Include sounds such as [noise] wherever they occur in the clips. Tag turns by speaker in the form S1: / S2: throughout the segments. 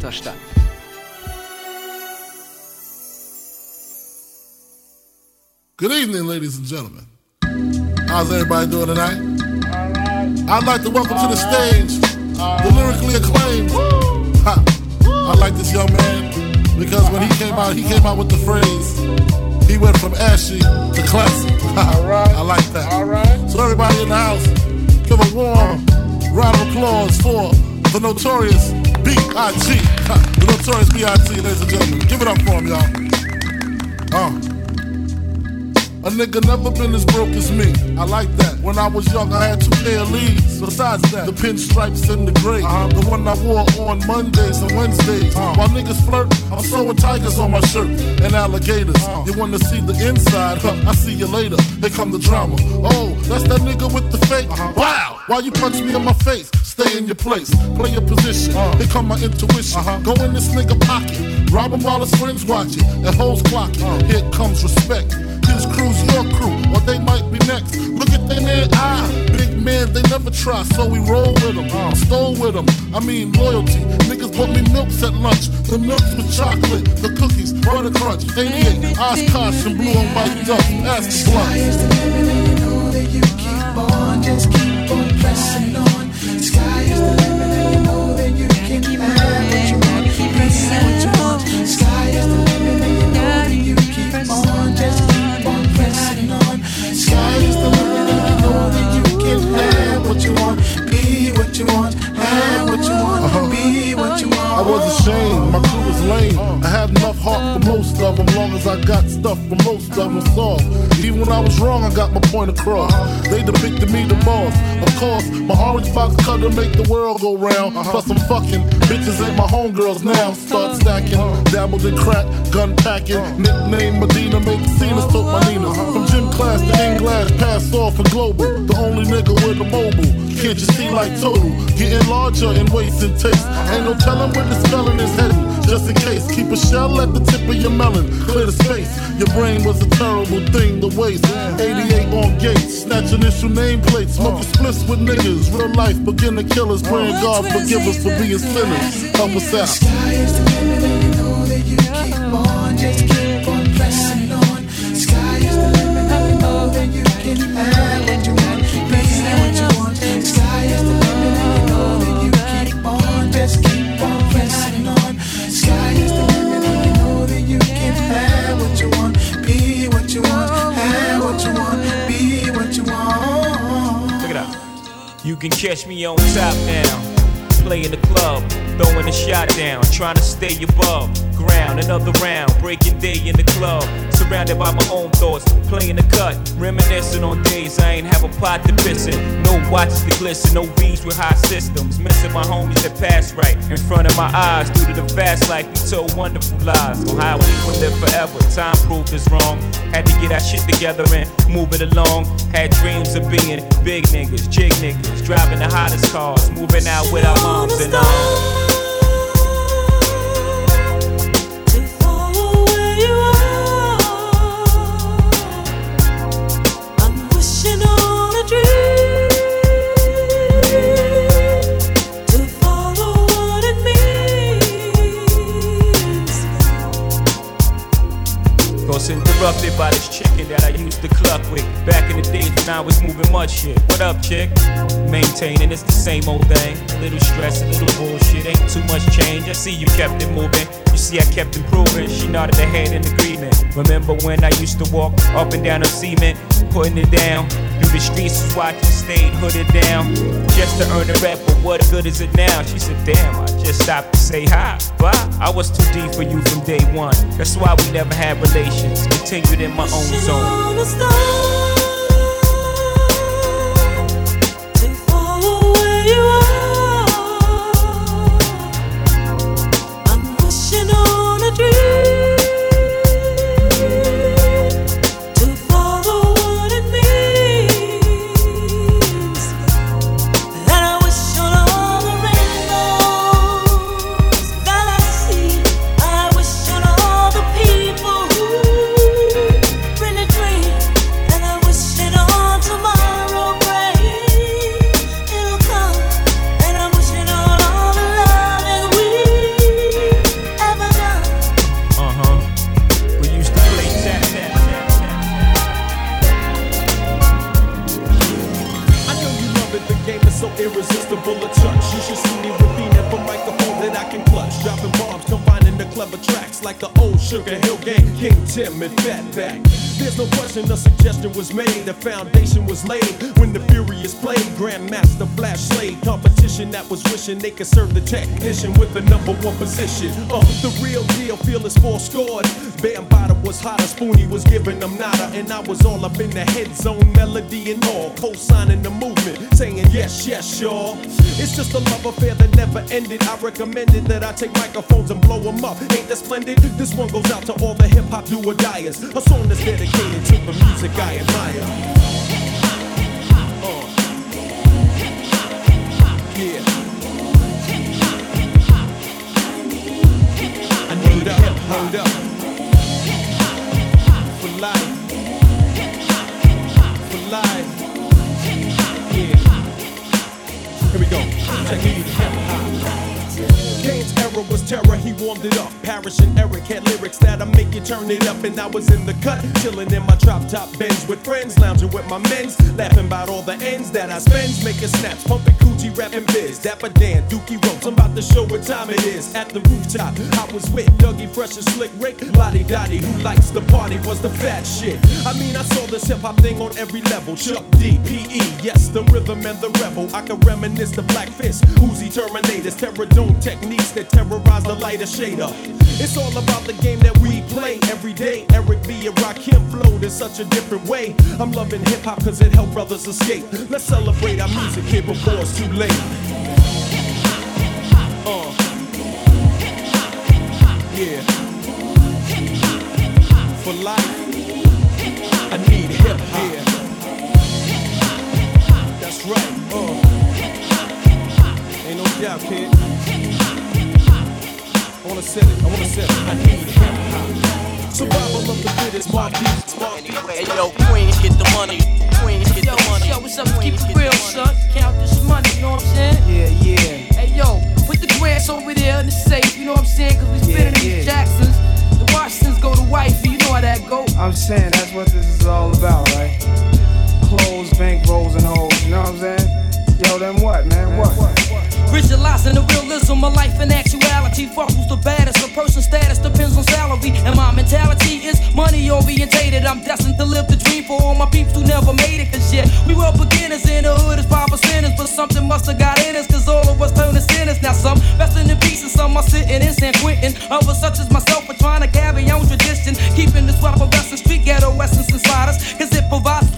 S1: Mutterstadt.
S2: Good evening, ladies and gentlemen. How's everybody doing tonight? I'd like to welcome to the stage the lyrically acclaimed. I like this young man because when he came out, he came out with the phrase, he went from ashy to classy. I like that.
S3: All right.
S2: So everybody in the house, give a warm round of applause for the notorious B.I.G. The notorious B.I.G. Ladies and gentlemen, give it up for him, y'all. Uh. A nigga never been as broke as me. I like that. When I was young, I had two pair of leads. Besides that, the pinstripes and the gray. Uh-huh. The one I wore on Mondays and Wednesdays. Uh-huh. While niggas flirt, I'm sewing tigers on my shirt and alligators. Uh-huh. You wanna see the inside? Huh, I see you later. Here come the drama. Oh, that's that nigga with the fake. Wow! Why you punch me in my face? Stay in your place. Play your position. Uh-huh. Here come my intuition. Uh-huh. Go in this nigga pocket. Rob him while his friends watching. And hoes clocking. Uh-huh. Here comes respect. His crew's your crew, or they might be next. Look at their man eye. Big man, they never try, so we roll with them. Stole with them. I mean, loyalty. Niggas bought me milks at lunch. The milks with chocolate, the cookies, butter crunch. 88, Oshkosh, and blue on Mike Duff. Ask the
S4: Sky is the limit, and you know that you keep on, just keep on. Sky
S2: stuff for most of them soft. Even when I was wrong, I got my point across. They depicted me the boss. Of course, my orange box cutter make the world go round. Uh-huh. Plus, I'm fucking bitches ain't my homegirls now. Uh-huh. Start stacking, uh-huh. dabbled in crack, gun packing. Nickname Medina, make scenes, took my Nina. From gym class to in glass, pass off for global. The only nigga with a mobile. Can't you see like total? Getting larger in weights and taste. Ain't no telling where the spelling is heading. Just in case, keep a shell at the tip of your melon. Clear the space. Your brain was a terrible thing to waste. 88 on gates, snatch initial nameplates. Smoking splits with niggas. Real life beginner killers. Praying God forgive us for being sinners. Help us out.
S4: Sky is the limit, and you know that you keep on, just keep on pressing on. Sky is the limit, and you know that you can have can
S5: catch me on top now. Play in the club, throwing a shot down, trying to stay above ground. Another round, breaking day in the club, surrounded by my own thoughts, playing the cut, reminiscing on days I ain't have a pot to piss in. No watches to glisten, no V's with high systems, missing my homies that pass right in front of my eyes. Due to the fast life, we told wonderful lies on how we would live forever. Time proved us wrong. Had to get our shit together and move it along. Had dreams of being big niggas, jig niggas, driving the hottest cars, moving out with our moms and all. Chick? Maintaining, it's the same old thing. Little stress, a little bullshit Ain't too much change, I see you kept it moving. You see I kept improving. She nodded her head in agreement. Remember when I used to walk up and down the cement Putting it down? Through the streets was watching, stayed hooded down. Just to earn a rep, but what good is it now? She said, damn, I just stopped to say hi, bye I was too deep for you from day one. That's why we never had relations. Continued in my own zone
S1: Grandmaster Flash Slade, competition that was wishing they could serve the technician with the number one position. Uh, the real deal, fearless four scored. Bambaataa was hotter, Spoonie was giving them nada, and I was all up in the head zone, melody and all, co-signing the movement, saying yes, yes, y'all. It's just a love affair that never ended. I recommended that I take microphones and blow them up. Ain't that splendid? This one goes out to all the hip hop do or diers. A song that's dedicated to the music I admire. Yeah. I need up, hold up. For life. For life. Yeah. Here we go. Check. Kane's era was terror, he warmed it up. Parrish and Eric had lyrics that'll make you turn it up. And I was in the cut, chilling in my drop top Benz with friends, lounging with my men's, laughing about all the ends that I spends, making snaps, pumping coochie, rapping biz. Dapper Dan, Dookie Ropes, I'm about to show what time it is. At the rooftop, I was with Dougie Fresh and Slick Rick. Lottie Dottie, who likes the party, was the fat shit. I mean, I saw this hip hop thing on every level. Chuck D, P.E., yes, the rhythm and the rebel. I can reminisce the Black Fist, Uzi Terminators, Terror Dome techniques that terrorize the lighter shader. It's all about the game that we play every day. Eric B. and Rakim flowed in such a different way. I'm loving hip hop cause it helped brothers escape. Let's celebrate our music here before it's too late. Uh. Yeah. For life, I need hip hop. Hip hop. Hip hop, that's right. Uh. Ain't no doubt, kid. I wanna set it, I wanna set it. I need hip hop. Survival of the fittest, my beats, my.
S6: Hey yo, Queens get the money. Queens get
S7: Yo,
S6: the money.
S7: yo, what's up? Keep it real,
S6: the money.
S7: son. Count this money, you know what I'm saying?
S8: Yeah, yeah.
S7: Hey, yo, put the grants over there in the safe, you know what I'm saying? Cause we
S8: Yeah,
S7: spinning these. Jacksons. The Washingtons go to wifey, you know how that go.
S8: I'm saying that's what this is all about, right? Clothes, bank rolls, and hoes. You know what I'm saying? Yo, then what, man? What?
S7: Visualizing the realism of life in actuality. Fuck who's the baddest. A person's status depends on salary. And my mentality is money orientated. I'm destined to live the dream for all my peeps who never made it. Cause shit, we were beginners in the hood as five percenters. But something must have got in us. Cause all of us turned to sinners. Now some resting in peace and some are sitting in San Quentin. Others such as myself are trying to carry on tradition. Keeping this rapper western street ghetto essence inside us. Cause it provides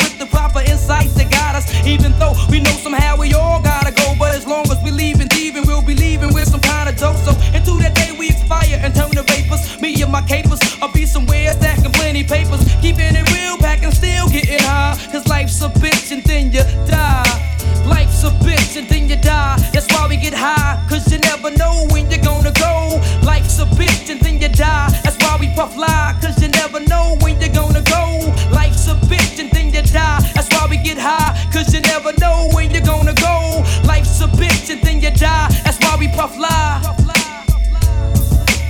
S7: us. Even though we know somehow we all gotta go. But as long as we leaving, thieving, we'll be leaving with some kind of dope. So into that day we expire and turn to vapors. Me and my capers, I'll be somewhere stacking plenty papers. Keeping it real, packing still getting high. Cause life's a bitch and then you die. Life's a bitch and then you die. That's why we get high. Cause you never know when you're gonna go. Life's a bitch and then you die. That's why we puff lie. Never know when you're gonna go. Life's a bitch and then you die. That's why we puff lie.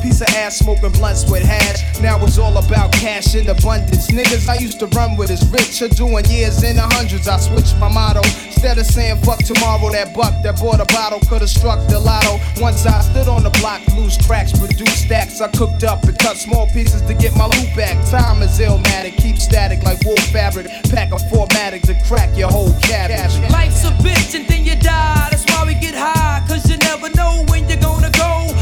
S8: piece of ass smoking blunts with hash. Now it's all about cash in abundance. Niggas I used to run with is rich, are doing years in the hundreds. I switched my motto. Instead of saying fuck tomorrow, that buck that bought a bottle could have struck the lotto. Once I stood on the block, loose cracks, produced stacks. I cooked up and cut small pieces to get my loot back. Time is illmatic, keep static like wool fabric. Pack a formatic to crack your whole cabbage.
S7: Life's a bitch and then you die. That's why we get high. Cause you never know when you're gonna go.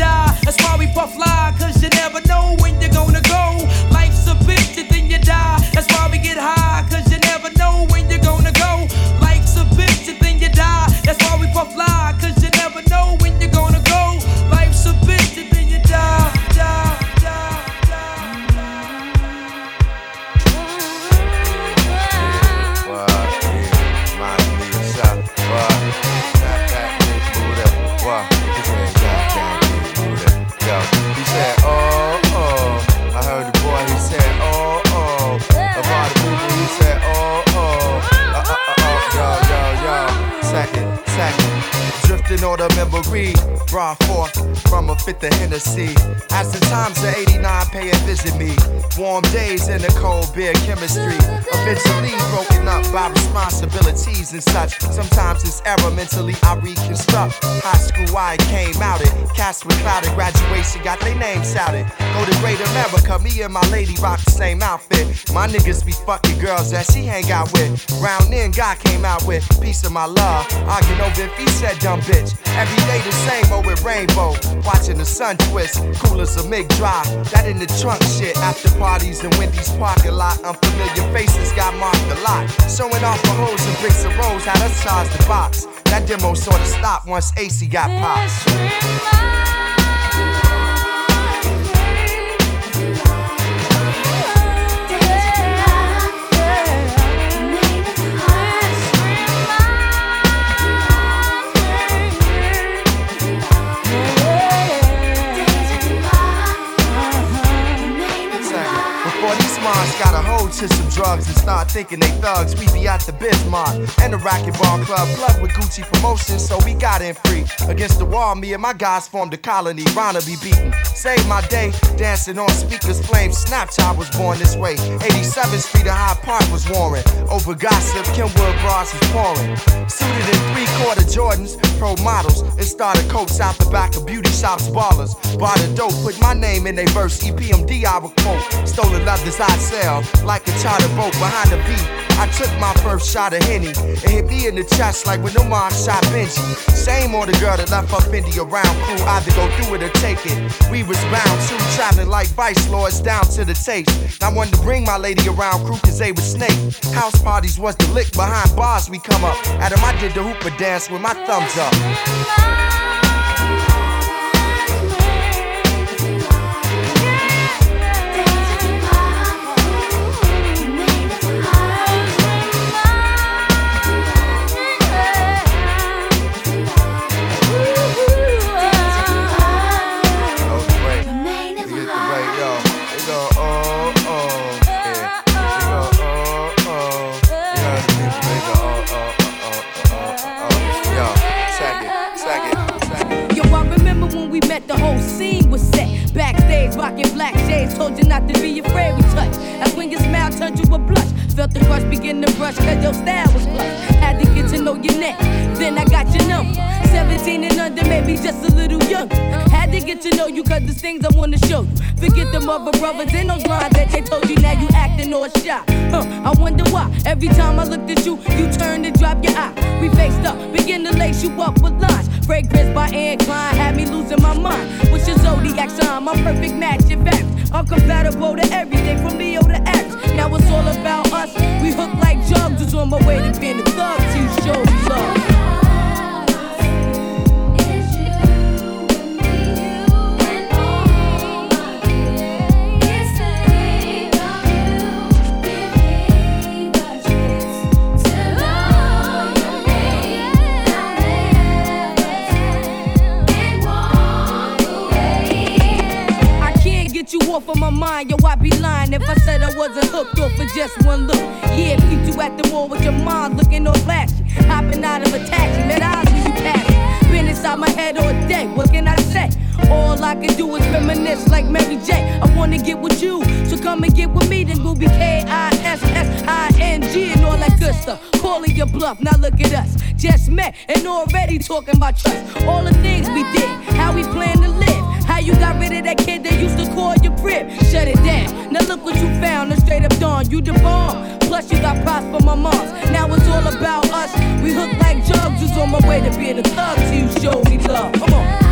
S7: Die. That's why we puff lie. Cause you never know when you're gonna go.
S9: Brought forth from a fifth of Hennessy. As the times of 89 pay and visit me. Warm days in the cold beer chemistry. Eventually broken up by responsibilities and such. Sometimes it's error mentally I reconstruct. High school I came out it. Cast with clouded graduation, got their names shouted. Go to Great America, me and my lady rock the same outfit. My niggas be fucking girls that she hang out with. Round in, God came out with piece of my love. Arguing over if he said dumb bitch. Every day the same with rainbow. Watching the sun twist, cool as a MIG drive. That in the trunk shit. After parties in Wendy's parking lot. Unfamiliar faces got marked a lot. Showing off the hoes and bricks and rolls, had us charge the box. That demo sorta stopped once AC got popped. To some drugs and start thinking they thugs, we be at the Bismarck and the racquetball club, plug with Gucci promotions, so we got in free. Against the wall, me and my guys formed a colony, Rana be beaten. Save my day, dancing on speakers, flames. Snapchat was born this way. 87th Street of High Park was warring. Over gossip, Kenwood bras was pouring. Suited in three quarter Jordans, pro models, and started coats out the back of beauty shops, ballers. Bought a dope, put my name in they verse, EPMD I would quote. Stolen leathers I sell, like a charter boat behind the beat. I took my first shot of Henny. It hit me in the chest like when Omar shot Benji. Same on the girl that left her Fendi around crew. Either go through it or take it. We was bound to traveling like vice lords down to the taste. I wanted to bring my lady around crew cause they was snake. House parties was the lick behind bars we come up. Adam, I did the hooper dance with my thumbs up.
S10: Backstage, rocking black shades, told you not to be afraid we touch. That's when your smile turned to a blush. Felt the crush begin to brush, cause your style was plush. Had to get to know your neck, then I got your number. 17 and under, maybe just a little younger. Had to get to know you, cause there's things I wanna show you. Forget them other brothers and those lines that they told you, now you acting all shy. Huh, I wonder why. Every time I looked at you, you turned and dropped your eye. We faced up, begin to lace you up with lines. Fragrance by Anne Klein had me losing my mind. What's your zodiac sign? My perfect match, in fact. Uncompatible to everything from Leo to X. Now it's all about us. We hook like jugs. On my way to being a thug to show love. Off of my mind, yo. I'd be lying if I said I wasn't hooked off for just one look. Yeah, peeped you at the mall with your mind looking all flashy. Hopping out of a taxi, met eyes when you pass. Been inside my head all day, what can I say? All I can do is reminisce like Mary J. I wanna get with you, so come and get with me. Then we'll be K I S S I N G and all that good stuff. Calling your bluff, now look at us. Just met and already talking about trust. All the things we did, how we plan to live. You got rid of that kid that used to call your crib? Shut it down. Now look what you found. A straight up dawn. You the bomb. Plus you got props for my moms. Now it's all about us. We hook like jugs. Was on my way to being a thug till you showed me love. Come on.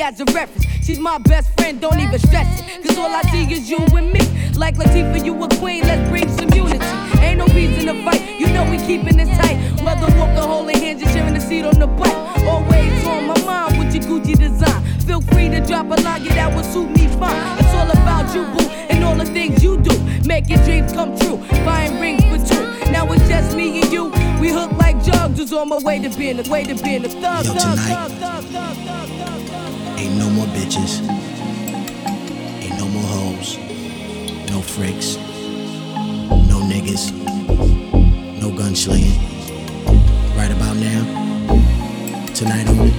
S10: Me as a reference. She's my best friend, don't even stress it. Cause all I see is you and me. Like Latifah, you a queen, let's bring some unity. Ain't no reason to fight, you know we keeping it tight. Whether walking holding hands and sharing the seat on the bike. Always on my mind with your Gucci design. Feel free to drop a line, yeah, that would suit me fine. It's all about you, boo, and all the things you do. Making dreams come true, buying rings for two. Now it's just me and you. We hook like jugs, was on my way to being the way to being the thug,
S11: Yo, tonight.
S10: thug, thug, thug, thug, thug, thug.
S11: Ain't no more bitches. Ain't no more hoes. No freaks. No niggas. No gun slaying. Right about now. Tonight only.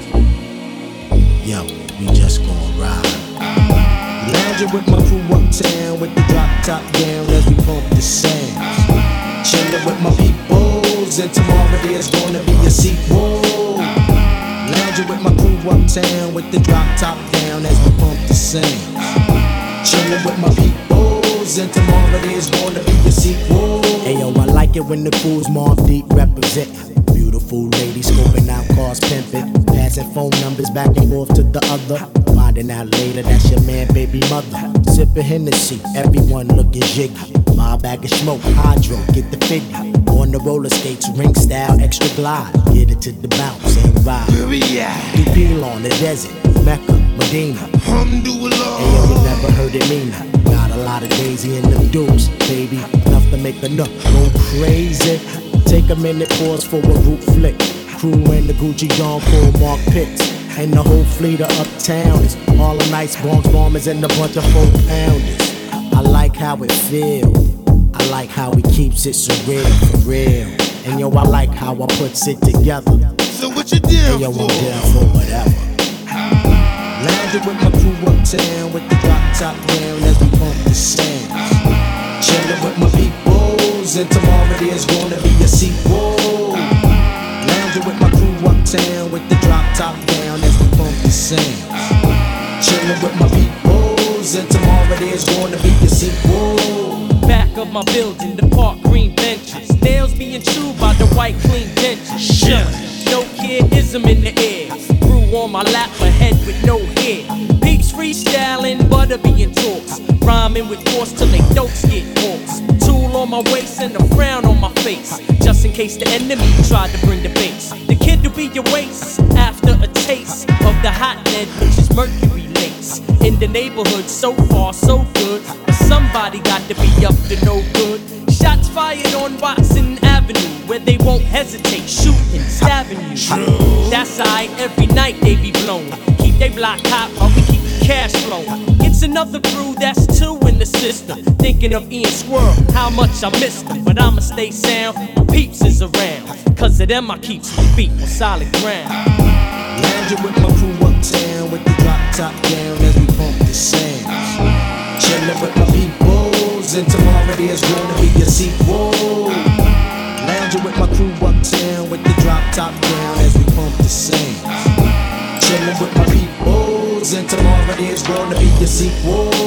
S11: Yo, we just gon' ride.
S12: Lounging with my crew uptown with the drop top down as we bump the sound. Chilling with my peoples, and tomorrow there's gonna be a sequel. Lounging with my crew uptown with the drop top down as we bump the sound. Chilling with my peoples, and tomorrow there's gonna be a sequel.
S11: Hey yo, I like it when the crew's Mobb Deep represent. Beautiful ladies scoping out cars, pimping, passing phone numbers back and forth to the other. Finding out later that's your man, baby mother. Sipping Hennessy, everyone looking jiggy. My bag of smoke, hydro, get the figure. On the roller skates, ring style, extra glide. To the bounce and ride. Do peel on the desert, Mecca, Medina. Hey yo, you never heard it mean Got a lot of daisy in them dupes, baby. Enough to make a nut go crazy. Take a minute, pause for a group flick. Crew and the Gucci Don pull mark Pitts. And the whole fleet of uptown is all the nice Bronx bombers and a bunch of four pounders. I like how it feels. I like how he keeps it surreal for real. And yo, I like how I puts it together.
S13: So what you down
S11: Hey yo, I'm
S13: for?
S11: down for whatever.
S12: Lounging with my crew uptown with the drop top down as we pump the sound. Chilling with my peoples, and tomorrow there's gonna be a sequel. Lounging with my crew uptown with the drop top down as we pump the sound. Chilling with my peoples, and tomorrow there's gonna be a sequel.
S14: Back of my building, the park green benches. Nails being chewed by the white clean dentures. Sure. No kidism in the air. Brew on my lap, a head with no hair. Peeps freestyling, butter being talks. Rhyming with force till they throats get hoarse. Tool on my waist and a frown on my face. Just in case the enemy tried to bring the base. The kid will be your waist after a taste of the hot lead, which is mercury In the neighborhood, so far, so good. Somebody got to be up to no good. Shots fired on Watson Avenue, where they won't hesitate, shooting, stabbing you. That's alright, every night they be blown. Keep they block hot while we keep the cash flowing. It's another crew that's two in the system. Thinking of Ian Squirrel, how much I missed him. But I'ma stay sound when peeps is around. Cause of them, I keep my feet on solid ground.
S12: Lounging with my crew uptown with the top down as we pump the sound. Chilling with my peoples, and tomorrow there's gonna be a sequel. Lounging with my crew uptown with the drop top down as we pump the sound. Chilling with my peoples, and tomorrow there's gonna be a sequel.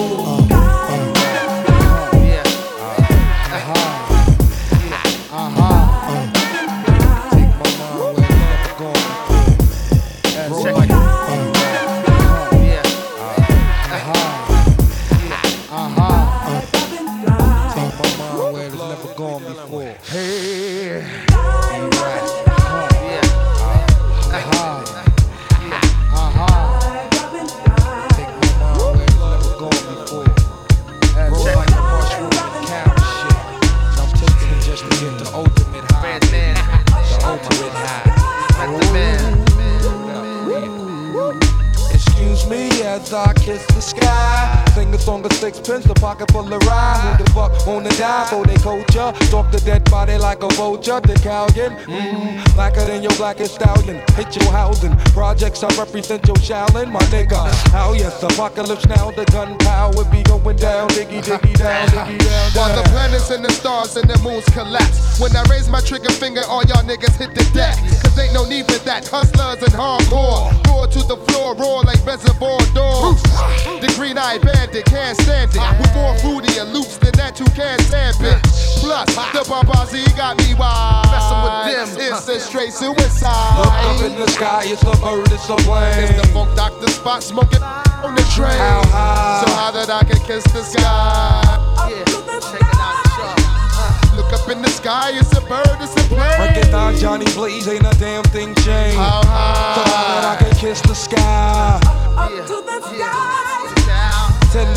S8: Mmm, blacker than your blackest stallion. Hit your housing. Projects I represent your shallin', my nigga. How yes, apocalypse now, the gunpowder be going down. Diggy, diggy down, diggy down.
S15: While the planets and the stars and the moons collapse. When I raise my trigger finger, all y'all niggas hit the deck. Cause ain't no need for that. Hustlers and hardcore. Roar to the floor, roar like reservoir dogs. The green eyed bandit can't stand it. With more fruity and loops than that, you can't stand it. Plus, the Babazi got me wild.
S16: Messing with them.
S15: It's a straight suicide.
S12: Look up in the sky, it's a bird, it's a plane.
S15: It's the Funk Doctor Spock smoking on the train.
S12: How high?
S15: So high that I can kiss the sky.
S17: Yeah, check it out, sharp.
S15: Uh, look up in the sky, it's a bird, it's a plane.
S12: Recognize Johnny Blaze, ain't a damn thing changed.
S15: How high?
S12: So high that I can kiss the sky.
S17: Yeah, to the sky.
S12: 10,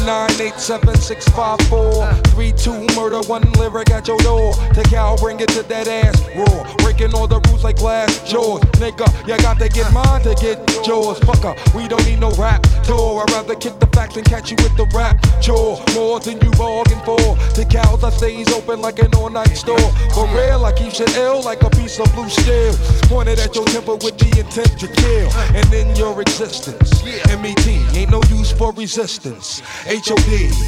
S12: 9, 8, 7, 6, 5, 4, 3, 2, murder, one lyric at your door. Take out, bring it to that ass raw. Breaking all the rules like glass jaws. Nigga, you got to get mine to get yours. Fucker, we don't need no rap tour. I'd rather kick the facts and catch you with the rap chore. More than you bargained for. The cows, I stays open like an all night store. For real, I keep shit ill like a piece of blue steel. Pointed at your temple with the intent to kill. And in your existence, MET ain't no use for resistance.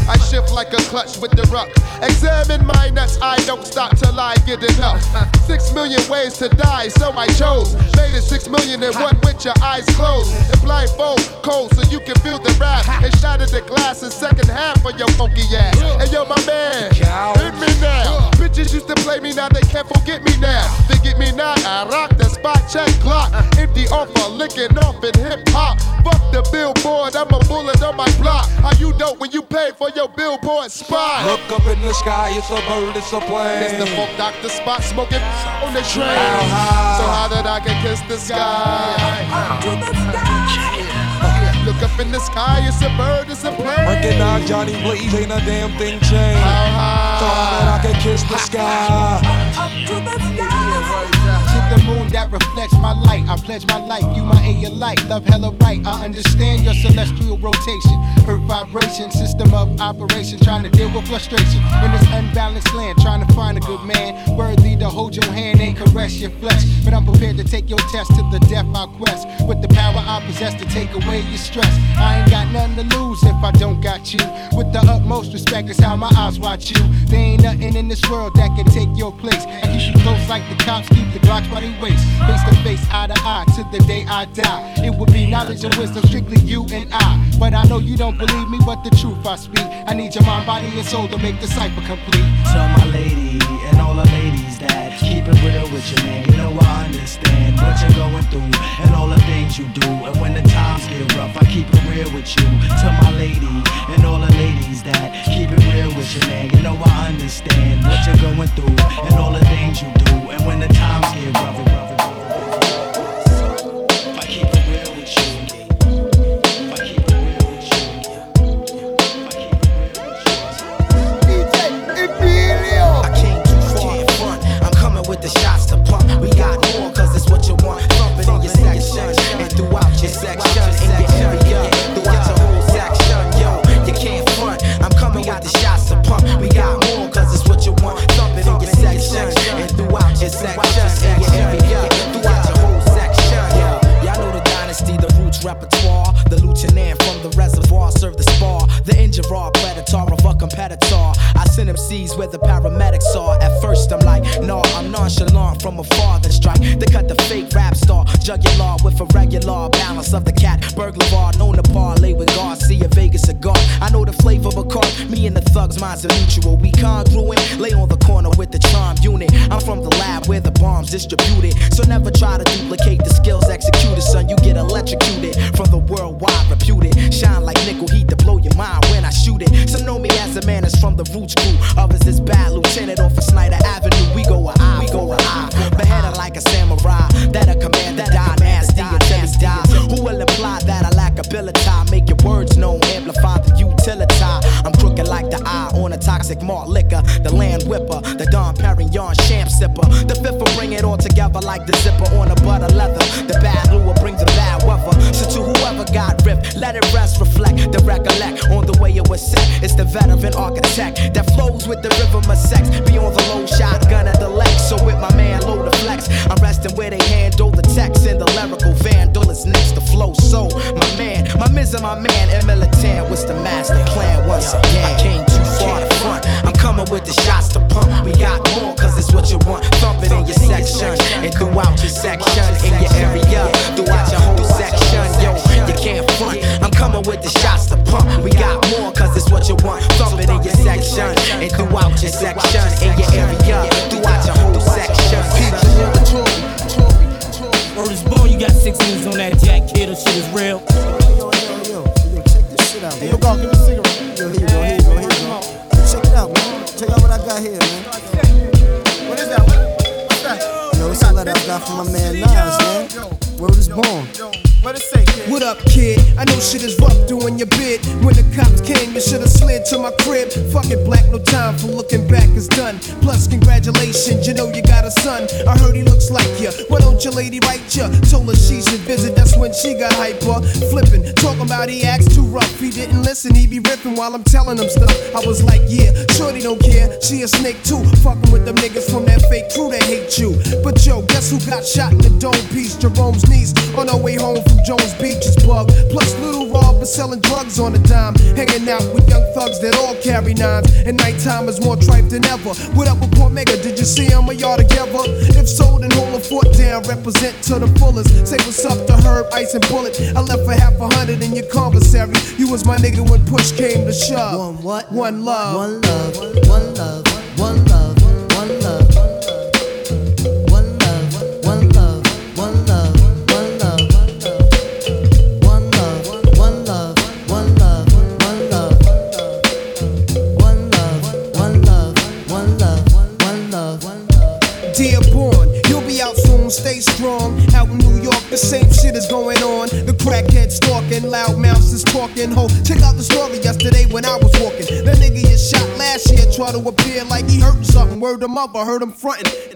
S15: I shift like a clutch with the ruck. Examine my nuts, I don't stop till I get enough. Six million ways to die, so I chose. Made it six million and one with your eyes closed. And blindfold, cold, so you can feel the wrath. And shatter the glass in second half of your funky ass. And yo, my man, hit me now. Bitches used to play me, now they can't forget me now. They get me now, I rock the spot check clock. Empty offer, licking off in hip hop. Fuck the billboard, I'm a bullet on my block. How you dope when you pay for your billboard spot?
S12: Look up in the sky, it's a bird, it's a plane.
S15: It's the Funk Doctor Spock smoking on the train.
S12: How high?
S15: So high that I can kiss the sky. [laughs] Look up in the sky, it's a bird, it's a plane.
S12: Recognize Johnny Blaze, ain't a damn thing changed. So high that I can kiss the sky.
S18: To the moon that reflects my light. I pledge my life, you my A light. Love hella right. I understand your celestial rotation. Earth vibration, system of operation. Trying to deal with frustration in this unbalanced land. Trying to find a good man worthy to hold your hand and caress your flesh. But I'm prepared to take your test to the death I quest. With the power I possess to take away your stress. I ain't got nothing to lose if I don't got you. With the utmost respect, is how my eyes watch you. There ain't nothing in this world that can take your place. I keep you close like the cops keep the Glocks waist. Face to face, eye to eye, to the day I die. It would be knowledge and wisdom, strictly you and I. But I know you don't believe me, but the truth I speak. I need your mind, body, and soul to make the cipher complete.
S19: Tell my lady keep it real with you, man. You know I understand what you're going through and all the things you do. And when the times get rough, I keep it real with you. Tell my lady and all the ladies that keep it real with you, man. You know I understand what you're going through and all the things you do. And when the times get rough, rough,
S20: thugs, mine's a mutual. We congruent. Lay on the corner with the charm unit. I'm from the lab where the bombs distributed. So never try to duplicate toxic malt liquor. The land whipper, the Dom Perignon champ sipper. The fifth will bring it all together like the zipper on a butter leather. The bad lure brings the bad So to whoever got ripped, let it rest, reflect, the recollect on the way it was set. It's the veteran architect that flows with the rhythm of sex. Beyond the low shotgun at the legs. So with my man, load the flex. I'm resting where they handle the text and the lyrical vandal is next to flow. So my man, my miz and my man, and militant was the master plan once again. I came too far to front. I'm coming with the shots to pump. We got more, cause it's what you want. Thump it in your section and throughout your section, in your area, throughout your whole section section. Yo, you can't front. I'm coming with the shots to pump. We got more, cause it's what you want. Thump it in your section. And throughout your section, in your area, throughout your whole section.
S21: Word
S22: is born, you got six niggas on that jack, kid. That shit is real.
S21: Yo, yo, yo, yo, check this shit out. Hey, yo, go, give me a
S15: cigarette.
S21: Yo, here you go, here you go, here you go. Check it out, man. Check out what I got here, man.
S15: What is that? What's that?
S21: Yo, it's a letter I got from my man Nas, man. Word is born.
S8: What up, kid? I know shit is rough doing your bid. When the cops came, you should've slid to my crib. Fuck it, black, no time for looking back is done. Plus, congratulations, you know you got a son. I heard he looks like you. Why don't your lady write ya? Told her she should visit, that's when she got hyper. Flipping, talking about he acts too rough. He didn't listen, he be ripping while I'm telling him stuff. I was like, yeah, shorty don't care. She a snake too. Fucking with them niggas from that fake crew that hate you. But yo, guess who got shot in the dome piece? Jerome's niece on her way home from Jones Beach is bugged. Plus, little Rob is selling drugs on the dime. Hanging out with young thugs that all carry nines. And nighttime is more tripe than ever. What up with Cormega? Did you see him or y'all together? If so, then hold a fort down. Represent to the fullest. Say what's up to Herb, Ice, and Bullet. I left for half a hundred in your commissary. You was my nigga when push came to shove. One
S21: what?
S8: One love.
S21: One love. One love. One love. One love. One
S8: something. Him up, I heard him frontin'.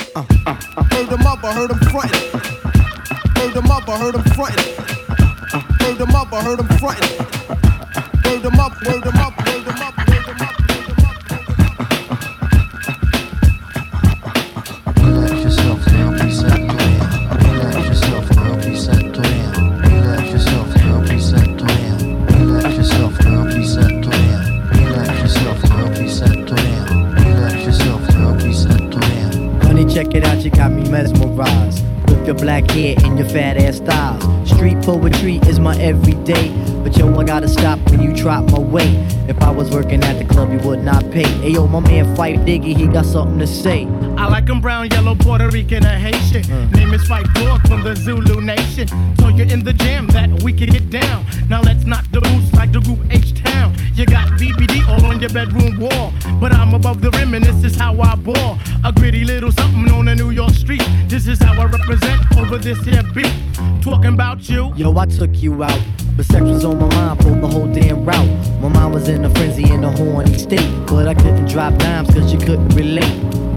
S23: My man Phife Diggy, he got something to say.
S24: I like 'em brown, yellow, Puerto Rican, or Haitian. Mm. Name is Phife Dawg from the Zulu Nation. So you're in the jam that we can get down. Now let's knock the boots like the group H Town. You got BBD all on your bedroom wall. But I'm above the rim and this is how I ball. A gritty little something on a New York street. This is how I represent over this here beat. Talking about you.
S23: Yo, I took you out. But sex was on my mind for the whole damn route. My mind was in a frenzy in a horny state. But I couldn't drop dimes cause you couldn't relate.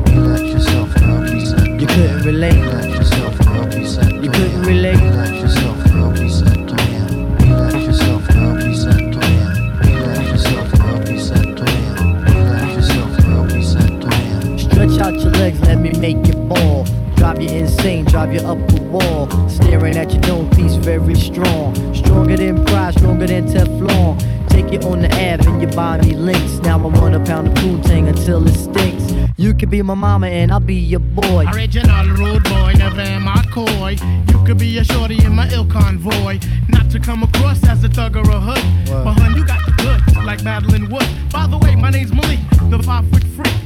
S25: Relax yourself please settle
S23: You couldn't relate.
S25: Relax yourself please settle
S23: You couldn't relate.
S25: Relax yourself now, please settle down. Relax yourself now, please settle down. Relax yourself now, please settle down. Relax yourself now, please settle down.
S23: Stretch out your legs, let me make you fall. Drive you insane, drive you up the wall. Staring at your dome piece, very strong. Stronger than pride, stronger than Teflon. Take you on the Ave and your body links. Now I wanna pound the poontang until it stinks. You could be my mama and I'll be your boy.
S24: Original rude boy, never am I coy. You could be a shorty in my ill convoy. Not to come across as a thug or a hood. But hun, you got the goods, like Madeline Wood. By the way, my name's Malik, the five foot freak.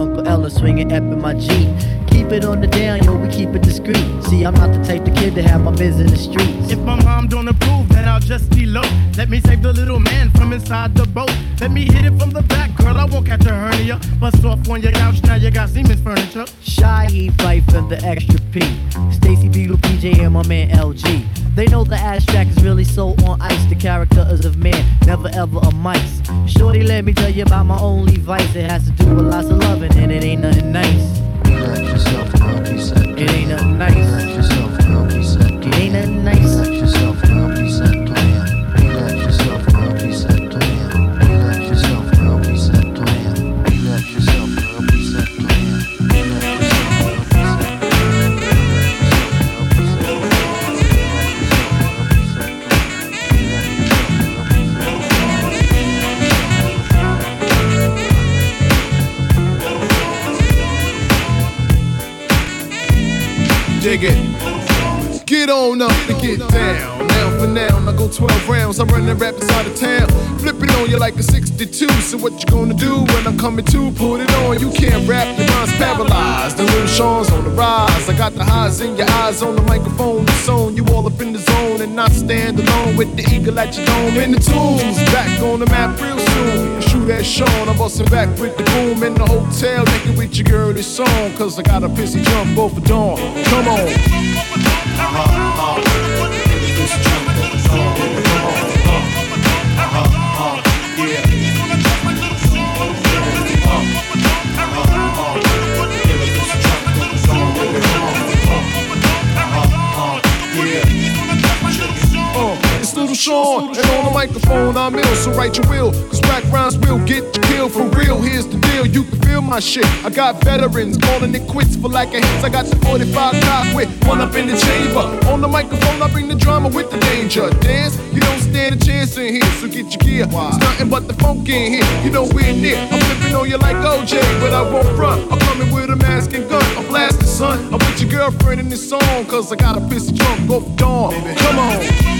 S23: Uncle Ella swinging up in my Jeep. Keep it on the down, yo, we keep it discreet. See, I'm not the type of kid to have my biz in the streets.
S24: If my mom don't approve, then I'll just elope. Let me save the little man from inside the boat. Let me hit it from the back, girl. I won't catch a hernia. Bust off on your couch, now you got Siemens furniture.
S23: Shy E fight from the extra P. Stacy Beetle, PJ, and my man LG. They know the abstract is really so on ice. The character is of man, never ever a mice. Shorty, let me tell you about my only vice. It has to do with lots of loving, and it ain't nothing nice.
S25: Yourself please settle
S23: It ain't nothing nice.
S25: Yourself please settle
S23: It ain't nothing nice.
S25: Yourself
S2: Dig it.
S16: Get on up and get down. Now for now, I go 12 rounds. I'm running rappers out of town. Flipping on you like a 62. So what you gonna do when I'm coming to? Put it on. You can't rap, your mind's paralyzed. The little Sean's on the rise. I got the highs in your eyes on the microphone. The zone, you all up in the zone and not stand alone with the eagle at your dome. In the tunes, back on the map real soon. Shoot at Sean, I'm busting back with the boom in the hotel. Naked with your girl this song. Cause I got a pissy jump for dawn. Come on. Uh, Sean, and on the microphone I'm ill, so write your will. Cause rap rhymes will get you killed for real. Here's the deal, you can feel my shit. I got veterans calling it quits for lack of hits. I got the 45 cock with one up in the chamber. On the microphone, I bring the drama with the danger. Dance, you don't stand a chance in here, so get your gear. It's nothing but the funk in here, you know we're near. I'm flipping on you like OJ, but I won't run. I'm coming with a mask and gun, I'm blasting, son. I'm with your girlfriend in this song, cause I got a pissy drunk, go for dawn. Come on.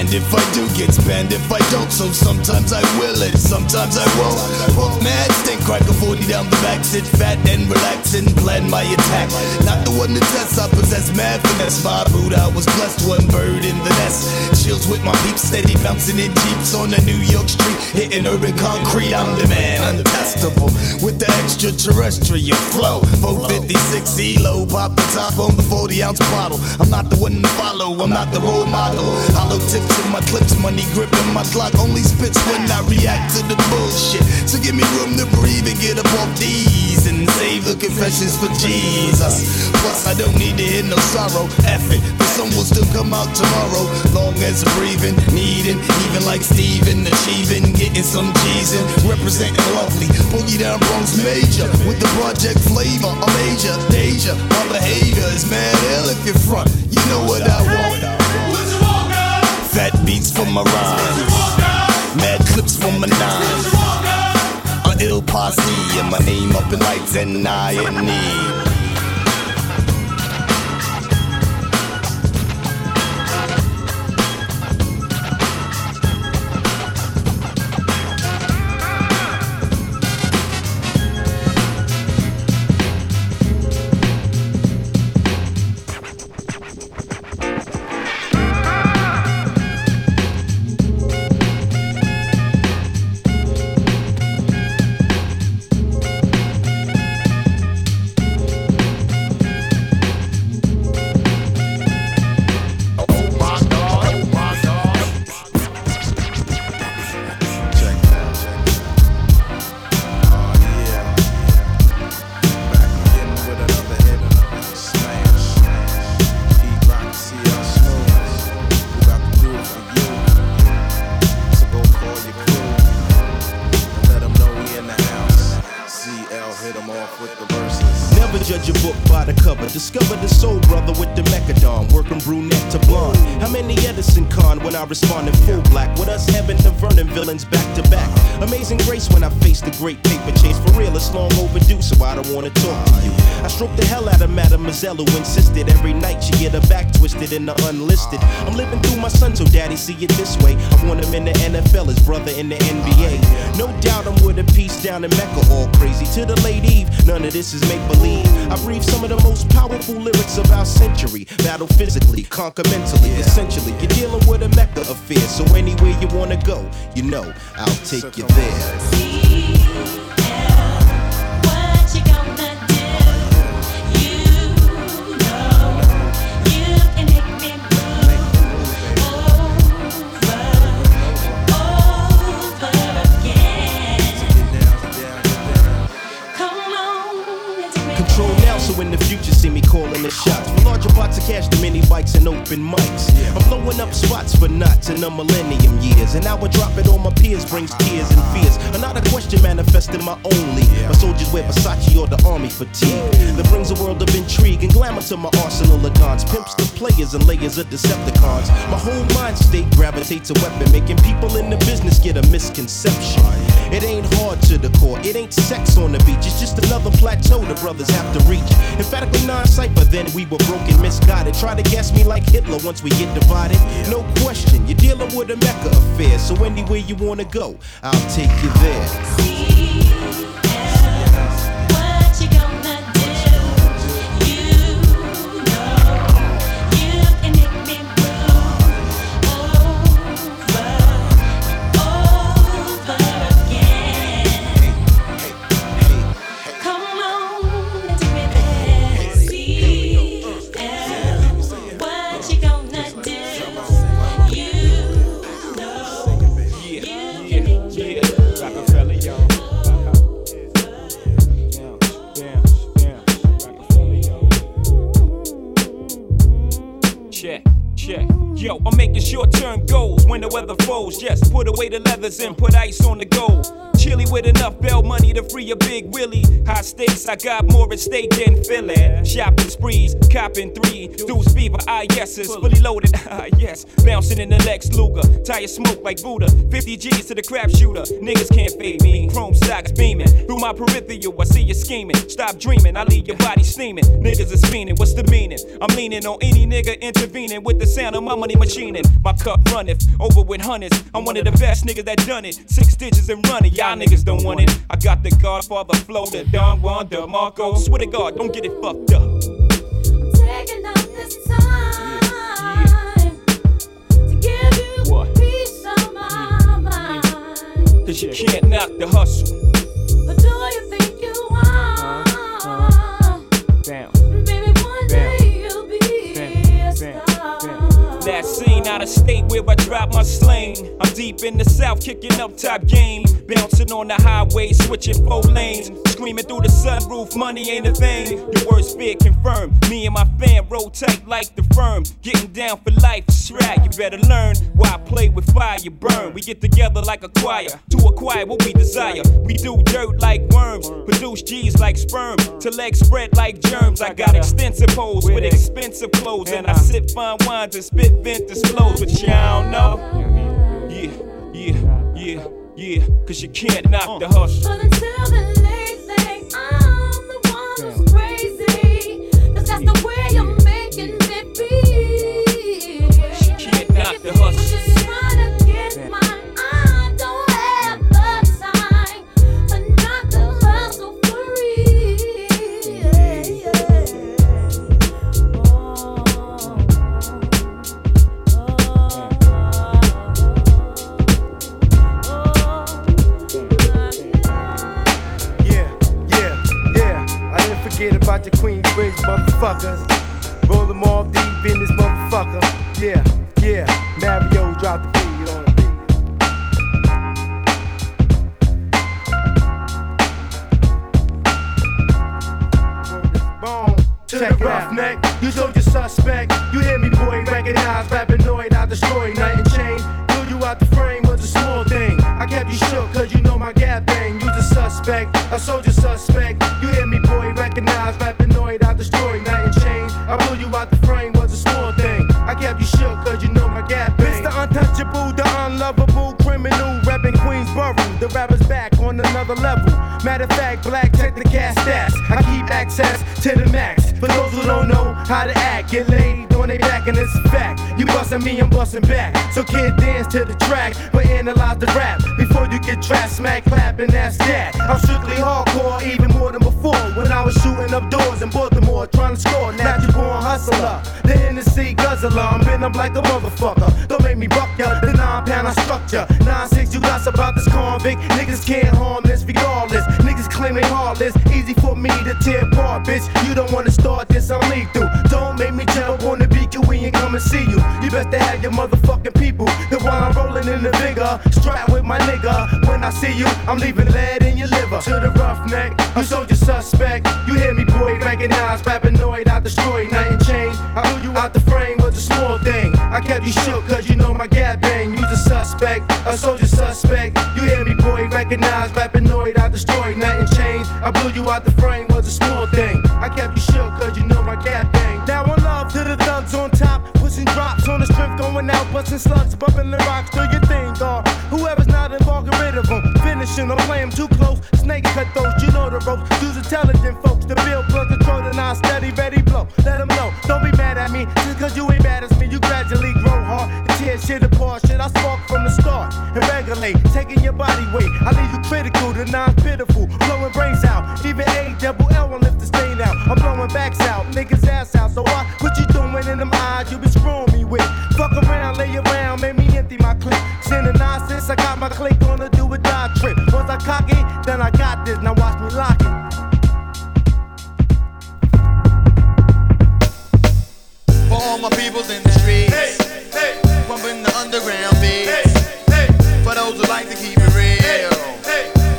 S26: spent if I do get spent if I don't. So sometimes I will it, sometimes I won't. Puff mad, stink crack a 40 down the back, sit fat and relax and plan my attack. Not the one to test, I possess mad finesse. My boot, I was blessed, one bird in the nest. Chills with my peeps, steady bouncing in jeeps on the New York street, hitting urban concrete. I'm the man, untestable with the extraterrestrial flow. 456 ELO, pop the top on the 40 ounce bottle. I'm not the one to follow, I'm not the role model. Hollow tips in my clips, money gripping my clock. Only spits when I react to the bullshit. So give me room to breathe and get up off these and save the confessions for Jesus. Plus, I don't need to hear no sorrow. F it, the sun will still come out tomorrow. Long as breathing, needing, even like Steven, achieving, getting some G's and Representing lovely, boogie down Bronx major with the project flavor. A major, danger, my behavior is mad ill if you're front. You know what I want. Fat beats for my rhymes. Mad clips for my nines. A ill posse and my name up in lights and I in need.
S27: I respond in full black? With us Heaven to Vernon villains back to back. Amazing grace when I face the great paper it's long overdue, so I don't wanna talk to you. I stroke the hell out of Mademoiselle who insisted every night she get her back twisted in the unlisted. I'm living through my son, so daddy see it this way. I want him in the NFL, his brother in the NBA. No doubt I'm with a piece down in Mecca, all crazy. To the late Eve, none of this is make believe. I breathe some of the most powerful lyrics of our century. Battle physically, conquer mentally. Essentially, you're dealing with a mecca affair. So anywhere you wanna go, you know I'll take you there. Calling the shots. For larger pots of cash, the mini bikes and open mics. I'm blowing up spots for knots in the millennium years. And now I drop it on my peers brings tears and fears. Another question manifesting my only. My soldiers wear Versace or the army fatigue. That brings a world of intrigue and glamour to my arsenal of guns. Pimps the players and layers of Decepticons. My whole mind state gravitates a weapon, making people in the business get a misconception. It ain't hard to the core, it ain't sex on the beach. It's just another plateau the brothers have to reach. Emphatically non-cipher, then we were broken, misguided. Try to guess me like Hitler once we get divided. No question, you're dealing with a Mecca affair. So anywhere you wanna go, I'll take you there.
S5: The and put ice on the gold. Free a big Willie. High stakes, I got more at stake than Philly. Shopping sprees, copping three. Deuce fever, ah yeses, fully loaded, [laughs] ah yes. Bouncing in the Lex Luger, tire smoke like Buddha. 50 G's to the crap shooter. Niggas can't fade me. Chrome socks beaming through my peripheral. I see you scheming. Stop dreaming, I leave your body steaming. Niggas is fiending, what's the meaning? I'm leaning on any nigga intervening with the sound of my money machining. My cup runneth over with hundreds. I'm one of the best niggas that done it. Six digits and running, y'all niggas don't want it. I got the Godfather flow, the Don Juan, the Marco. Swear to God, don't get it fucked up.
S28: Taking up this time to give you peace of my.
S5: Cause you can't knock the hustle.
S28: But do you think you are? Uh-huh.
S5: Down.
S28: Baby,
S5: out of state where I drop my sling. I'm deep in the south, kicking up top game. Bouncing on the highway, switching four lanes. Screaming through the sunroof, money ain't a thing. Your worst fear confirmed. Me and my fam roll tight like the firm. Getting down for life, it's right. You better learn why I play with fire, you burn. We get together like a choir to acquire what we desire. We do dirt like worms, produce G's like sperm. To legs spread like germs. I got extensive hoes with expensive clothes. And I sip fine wines and spit vent vintage flows. But y'all don't know. Yeah, yeah, yeah, yeah. Cause you can't knock the uh. hustle.
S28: But until the late thing, I'm the one who's crazy. 'Cause that's the way you're
S15: motherfuckers. Roll them all deep in this motherfucker. Yeah. How to act, get laid on they back and it's a fact. You bustin' me, I'm bustin' back. So kid dance to the track, but analyze the rap you get trapped, smack, clapping, that's that. I'm strictly hardcore, even more than before. When I was shooting up doors in Baltimore, trying to score. Natural born hustler, the Hennessy guzzler. I'm been up like a motherfucker. Don't make me buck ya, the nine pound I structure. Nine six, you lost about this convict. Niggas can't harm this regardless. Niggas claim they heartless. Easy for me to tear apart, bitch. You don't wanna start this, I'm lethal. Don't make me jump on the beat, we ain't come and see you. You best to have your motherfucking people. The one I'm rolling in the bigger, strapped with my nigga. When I see you, I'm leaving lead in your liver. To the roughneck, you soldier suspect. You hear me, boy, recognize, paranoid, I destroy, nothing changed. I blew you out the frame was a small thing. I kept you shook, cause you know my gap bang. You the suspect, a soldier suspect. You hear me, boy, recognize, paranoid, I destroy, nothing changed. I blew you out the frame was a small thing. I kept you shook, cause you know my gap bang. Now one love to the thugs on top, pushing drops on the strength going out, busting slugs, bumping the rocks, do your thing, dawg. Whoever's not involved, get rid of them. Finishing them, play 'em too close. Snake cut those, you know the ropes. Use intelligent folks to build blood control, and I steady, ready blow. Let them know, don't be mad at me, just cause you ain't bad as me. You gradually grow hard and tear shit apart. Shit, I spark from the start and regulate, taking your body weight. I leave you critical to non pitiful, blowing brains out. Even A double L won't lift the stain out. I'm blowing backs out, niggas ass out. So what? What you doing in them eyes? You been screwing me with. Fuck around, lay around, make me empty my clip. Sending nonsense, I got my click on a do or die trip. Once I cock it, then I got this. Now watch me lock it.
S7: For all my peoples in the streets, pumping the underground beats. For those who like to keep it real,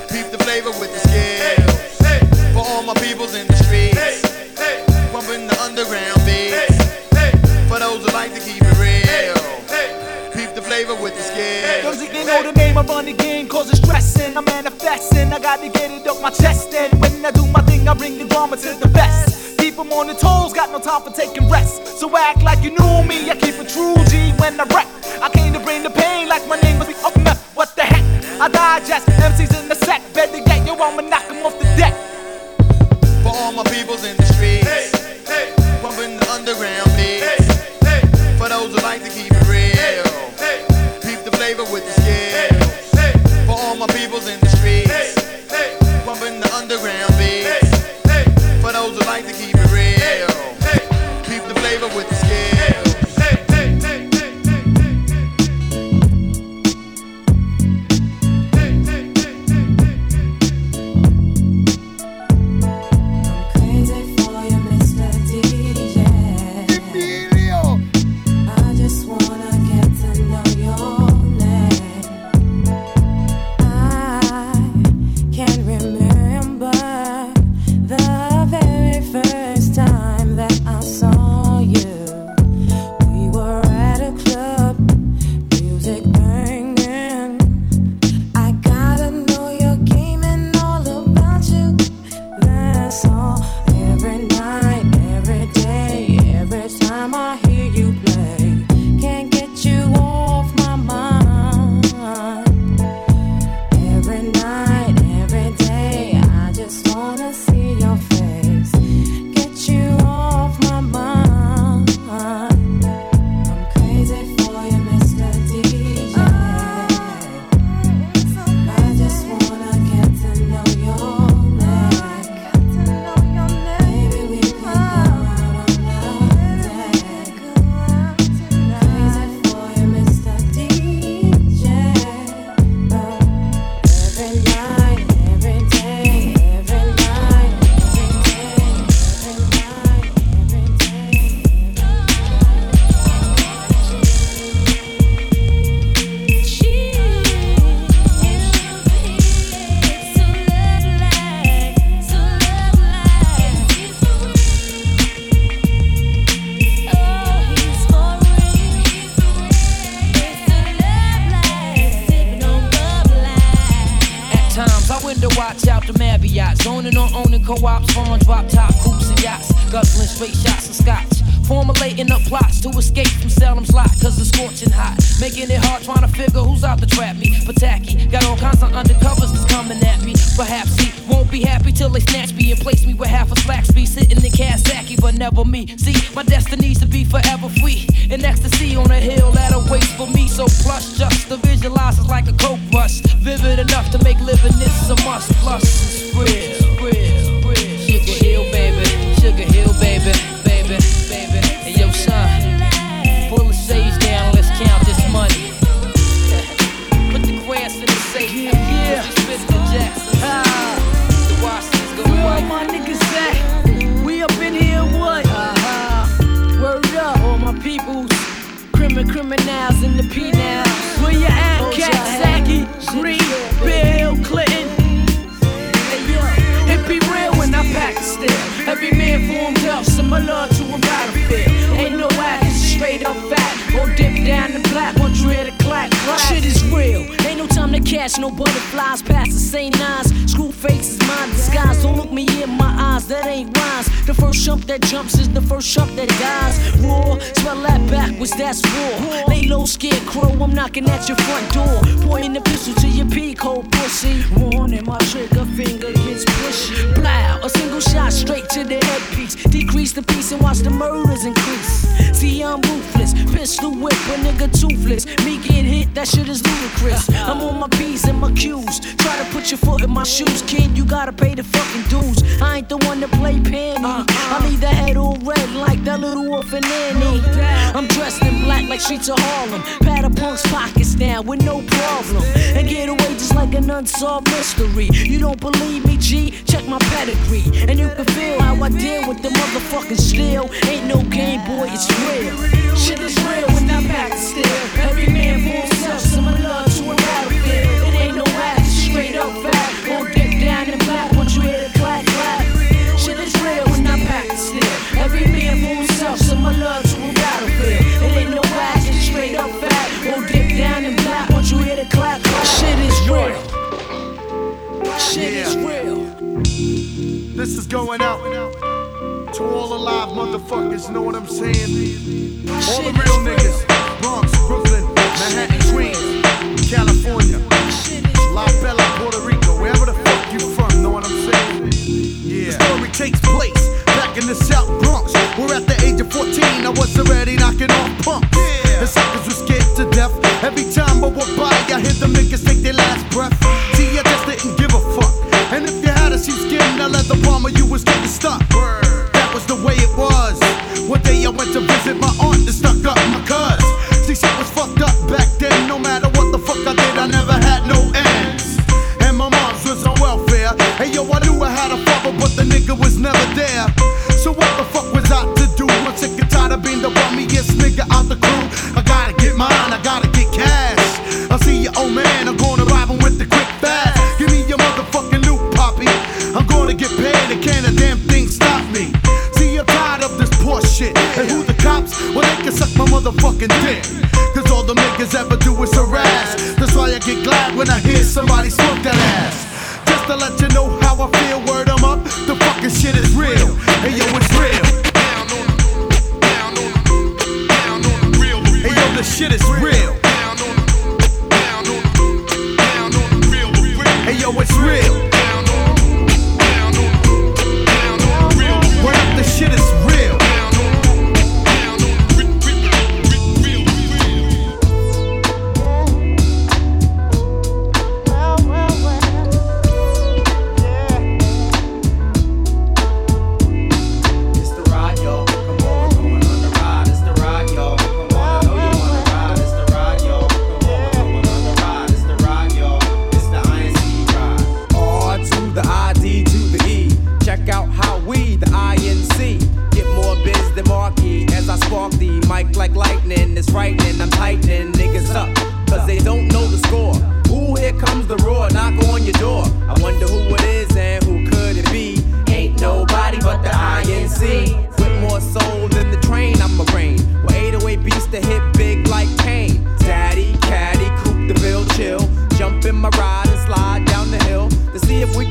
S7: peep the flavor with the skills. For all my peoples in
S29: know the name, I run the game, causing stressing. I'm manifesting, I gotta get it off my chest. And when I do my thing, I bring the drama to the best. Keep Keep 'em on the toes, got no time for taking rest. So act like you knew me, I keep it true G when I rap. I came to bring the pain like my name was be up meth. What the heck? I digest MCs in the set, better get yo, I'ma knock 'em off the deck.
S7: For all my peoples in the streets, pumping the underground
S30: no time to catch no butterflies past the same nines. Screw faces, my disguise. Don't look me in my eyes, that ain't rhymes. The first jump that jumps is the first jump that dies. Raw, spell that backwards, that's raw. Lay low, scarecrow, I'm knocking at your front door. Pointing the pistol to your peak hole, pussy. Warning, my trigger finger gets pushy. Blow, a single shot straight to the headpiece. Decrease the peace and watch the murders increase. See, I'm ruthless, pistol whip, a nigga toothless. Me get hit, that shit is ludicrous. I'm on my P's and my Q's. Try to put your foot in my shoes, kid, you gotta pay the fucking dues. I ain't the one to play penny. Uh-uh. I leave the head all red like that little orphan Annie. I'm dressed in black like streets of Harlem. Pat a punk's pockets down with no problem. And get away just like an unsolved mystery. You don't believe me, G? Check my pedigree. And you can feel how I deal with the motherfucking steel. Ain't no game, boy, it's real. Shit is real when I'm back still. Every man for himself, similar to real. Shit is real.
S15: This is going out to all the live motherfuckers, know what I'm saying? All the real niggas, Bronx, Brooklyn, Manhattan, Queens, California, La Bella, Puerto Rico, wherever the fuck you from, know what I'm saying? Yeah. The story takes place back in the South Bronx, where at the age of 14 I was already knocking off punks. The suckers were scared to death. Every time I walk by, I hear them niggas take their last breath. See, I just didn't give a fuck. And if you had a sheepskin, a leather bomber, you was getting stuck. That was the way it was. One day I went to visit my aunt and stuck up my cuz. See, shit was fucked up back then. No matter what the fuck I did, I never had no ends. And my mom's was on welfare. Hey yo, I knew I had a father, but the nigga was never there. So what mine, I gotta get cash. I see you, old man, I'm gonna rob with the quick fast. Give me your motherfucking loot, poppy. I'm gonna get paid, and can't a damn thing stop me. See, I'm tired of this poor shit. And who the cops? Well, they can suck my motherfucking dick. Cause all the niggas ever do is harass. That's why I get glad when I hear somebody smoke that ass. Just to let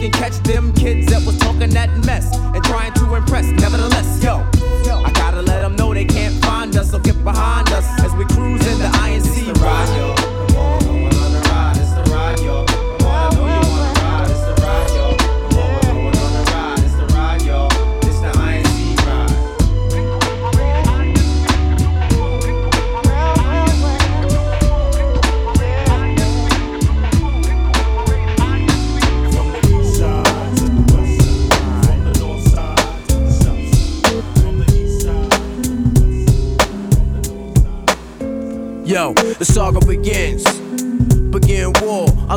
S8: can catch them kids that was talking that mess and trying to impress.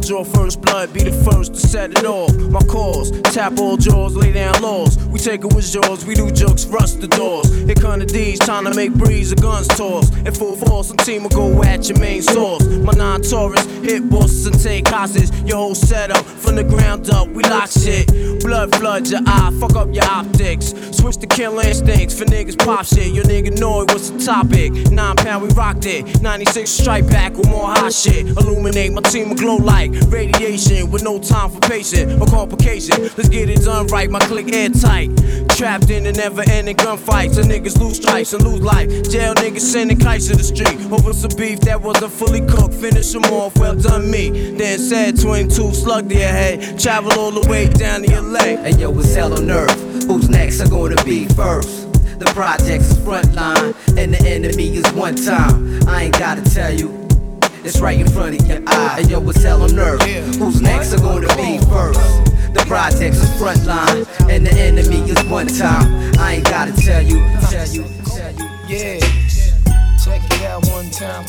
S8: Draw first blood, be the first set it off. My cause, tap all jaws, lay down laws. We take it with jaws, we do jokes, rust the doors. Here come the D's, trying to make breeze, the guns toss. In full force, some team will go at your main source. My non Taurus, hit bosses and take hostage. Your whole setup, from the ground up, we lock shit. Blood floods your eye, fuck up your optics. Switch to kill instincts for niggas pop shit. Your nigga know it, what's the topic? Nine pound, we rocked it. 96 strike back with more hot shit. Illuminate my team will glow like radiation with no time for patient or complication. Let's get it done right, my click airtight. Trapped in the never ending gunfights. And niggas lose stripes and lose life. Jail niggas sending kites to the street over some beef that wasn't fully cooked. Finish them off, well done me. Then said 22 slug to your head. Travel all the way down to leg.
S20: Hey yo, it's hell on earth. Who's next are gonna be first? The project's is front line, and the enemy is one time. I ain't gotta tell you. It's right in front of your eye. Hey yo, it's hell on earth. Who's next are gonna be first? The project's is front line, and the enemy is one time. I ain't gotta tell you, tell you, tell you.
S31: Yeah. Check it out one time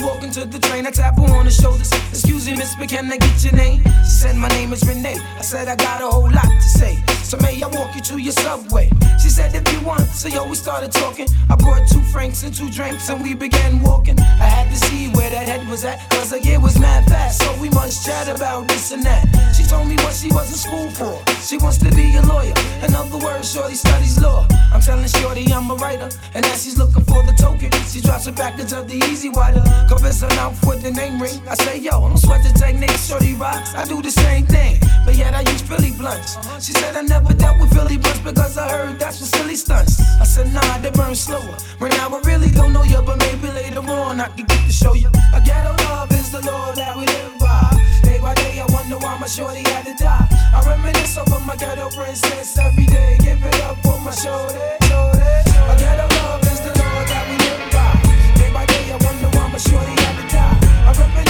S30: walking to the train. I tap her on the shoulders. Excuse me, miss, but can I get your name? She said, My name is Renee. I said, I got a whole lot to say. So may I walk you to your subway? She said, If you want. So yo, we started talking. I brought two franks and two drinks and we began walking. I had to see where that head was at. Cause the it was mad fast. So we must chat about this and that. She told me what she was in school for. She wants to be a lawyer. In other words, Shorty studies law. I'm telling Shorty I'm a writer. And as she's looking for the token, she drops a package of the E-Z Wider. Convince her out with the name ring. I say, yo, don't sweat the technique, Shorty rocks. I do the same thing. But yet I use Philly blunts. She said I never dealt with Philly blunts because I heard that's for silly stunts. I said, nah, they burn slower. Right now I really don't know you, but maybe later on I can get to show you. A ghetto love is the law that we live by. Day by day, I wonder why my shorty had to die. I reminisce over my ghetto princess every day. Give it up for my shorty. shorty. A ghetto love is the law that we live by. Day by day, I wonder why my shorty had to die. I reminisce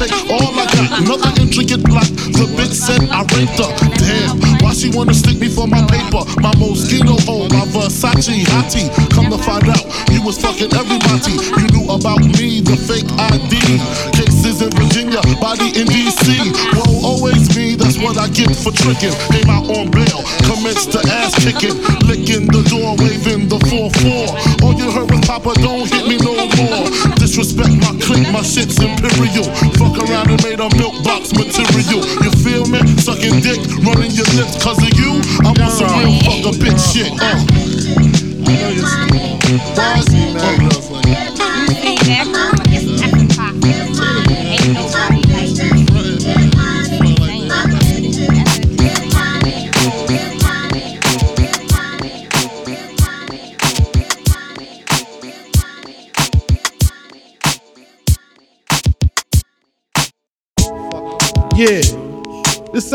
S32: take
S2: all I got. Another intricate block. The bitch said I raped her. Damn. Why she wanna stick me for my paper? My Moschino hole, my Versace hottie. Come to find out, you was fucking everybody. You knew about me, the fake ID. Cases in Virginia, body in DC. Whoa, always me, that's what I get for tricking. Came out on bail, commenced to ass kicking. Licking the door, waving the 4-4. All you heard was Papa, don't hit me no more. Disrespect my clique, my shit's imperial. Fuck around and made a milk box material. You feel me? Sucking dick, running your lips cause of you. I want some real fuck a bitch shit. Uh.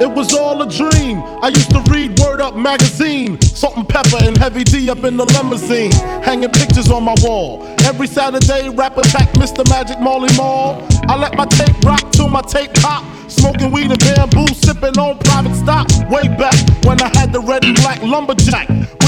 S2: It was all a dream. I used to read Word Up magazine, Salt and Pepa and Heavy D up in the limousine, hanging pictures on my wall. Every Saturday, rap attack Mr. Magic Marley Marl. I let my tape rock till my tape pop. Smoking weed and bamboo, sipping on private stock. Way back when I had the red and black lumberjack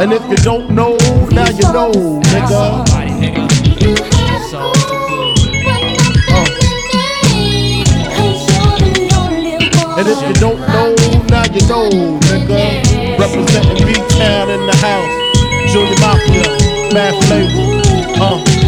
S2: And if you don't know, now you know, nigga. And if you don't know, now you know, nigga. Representing B-Town in the house. Junior Mafia, Math Label. Uh.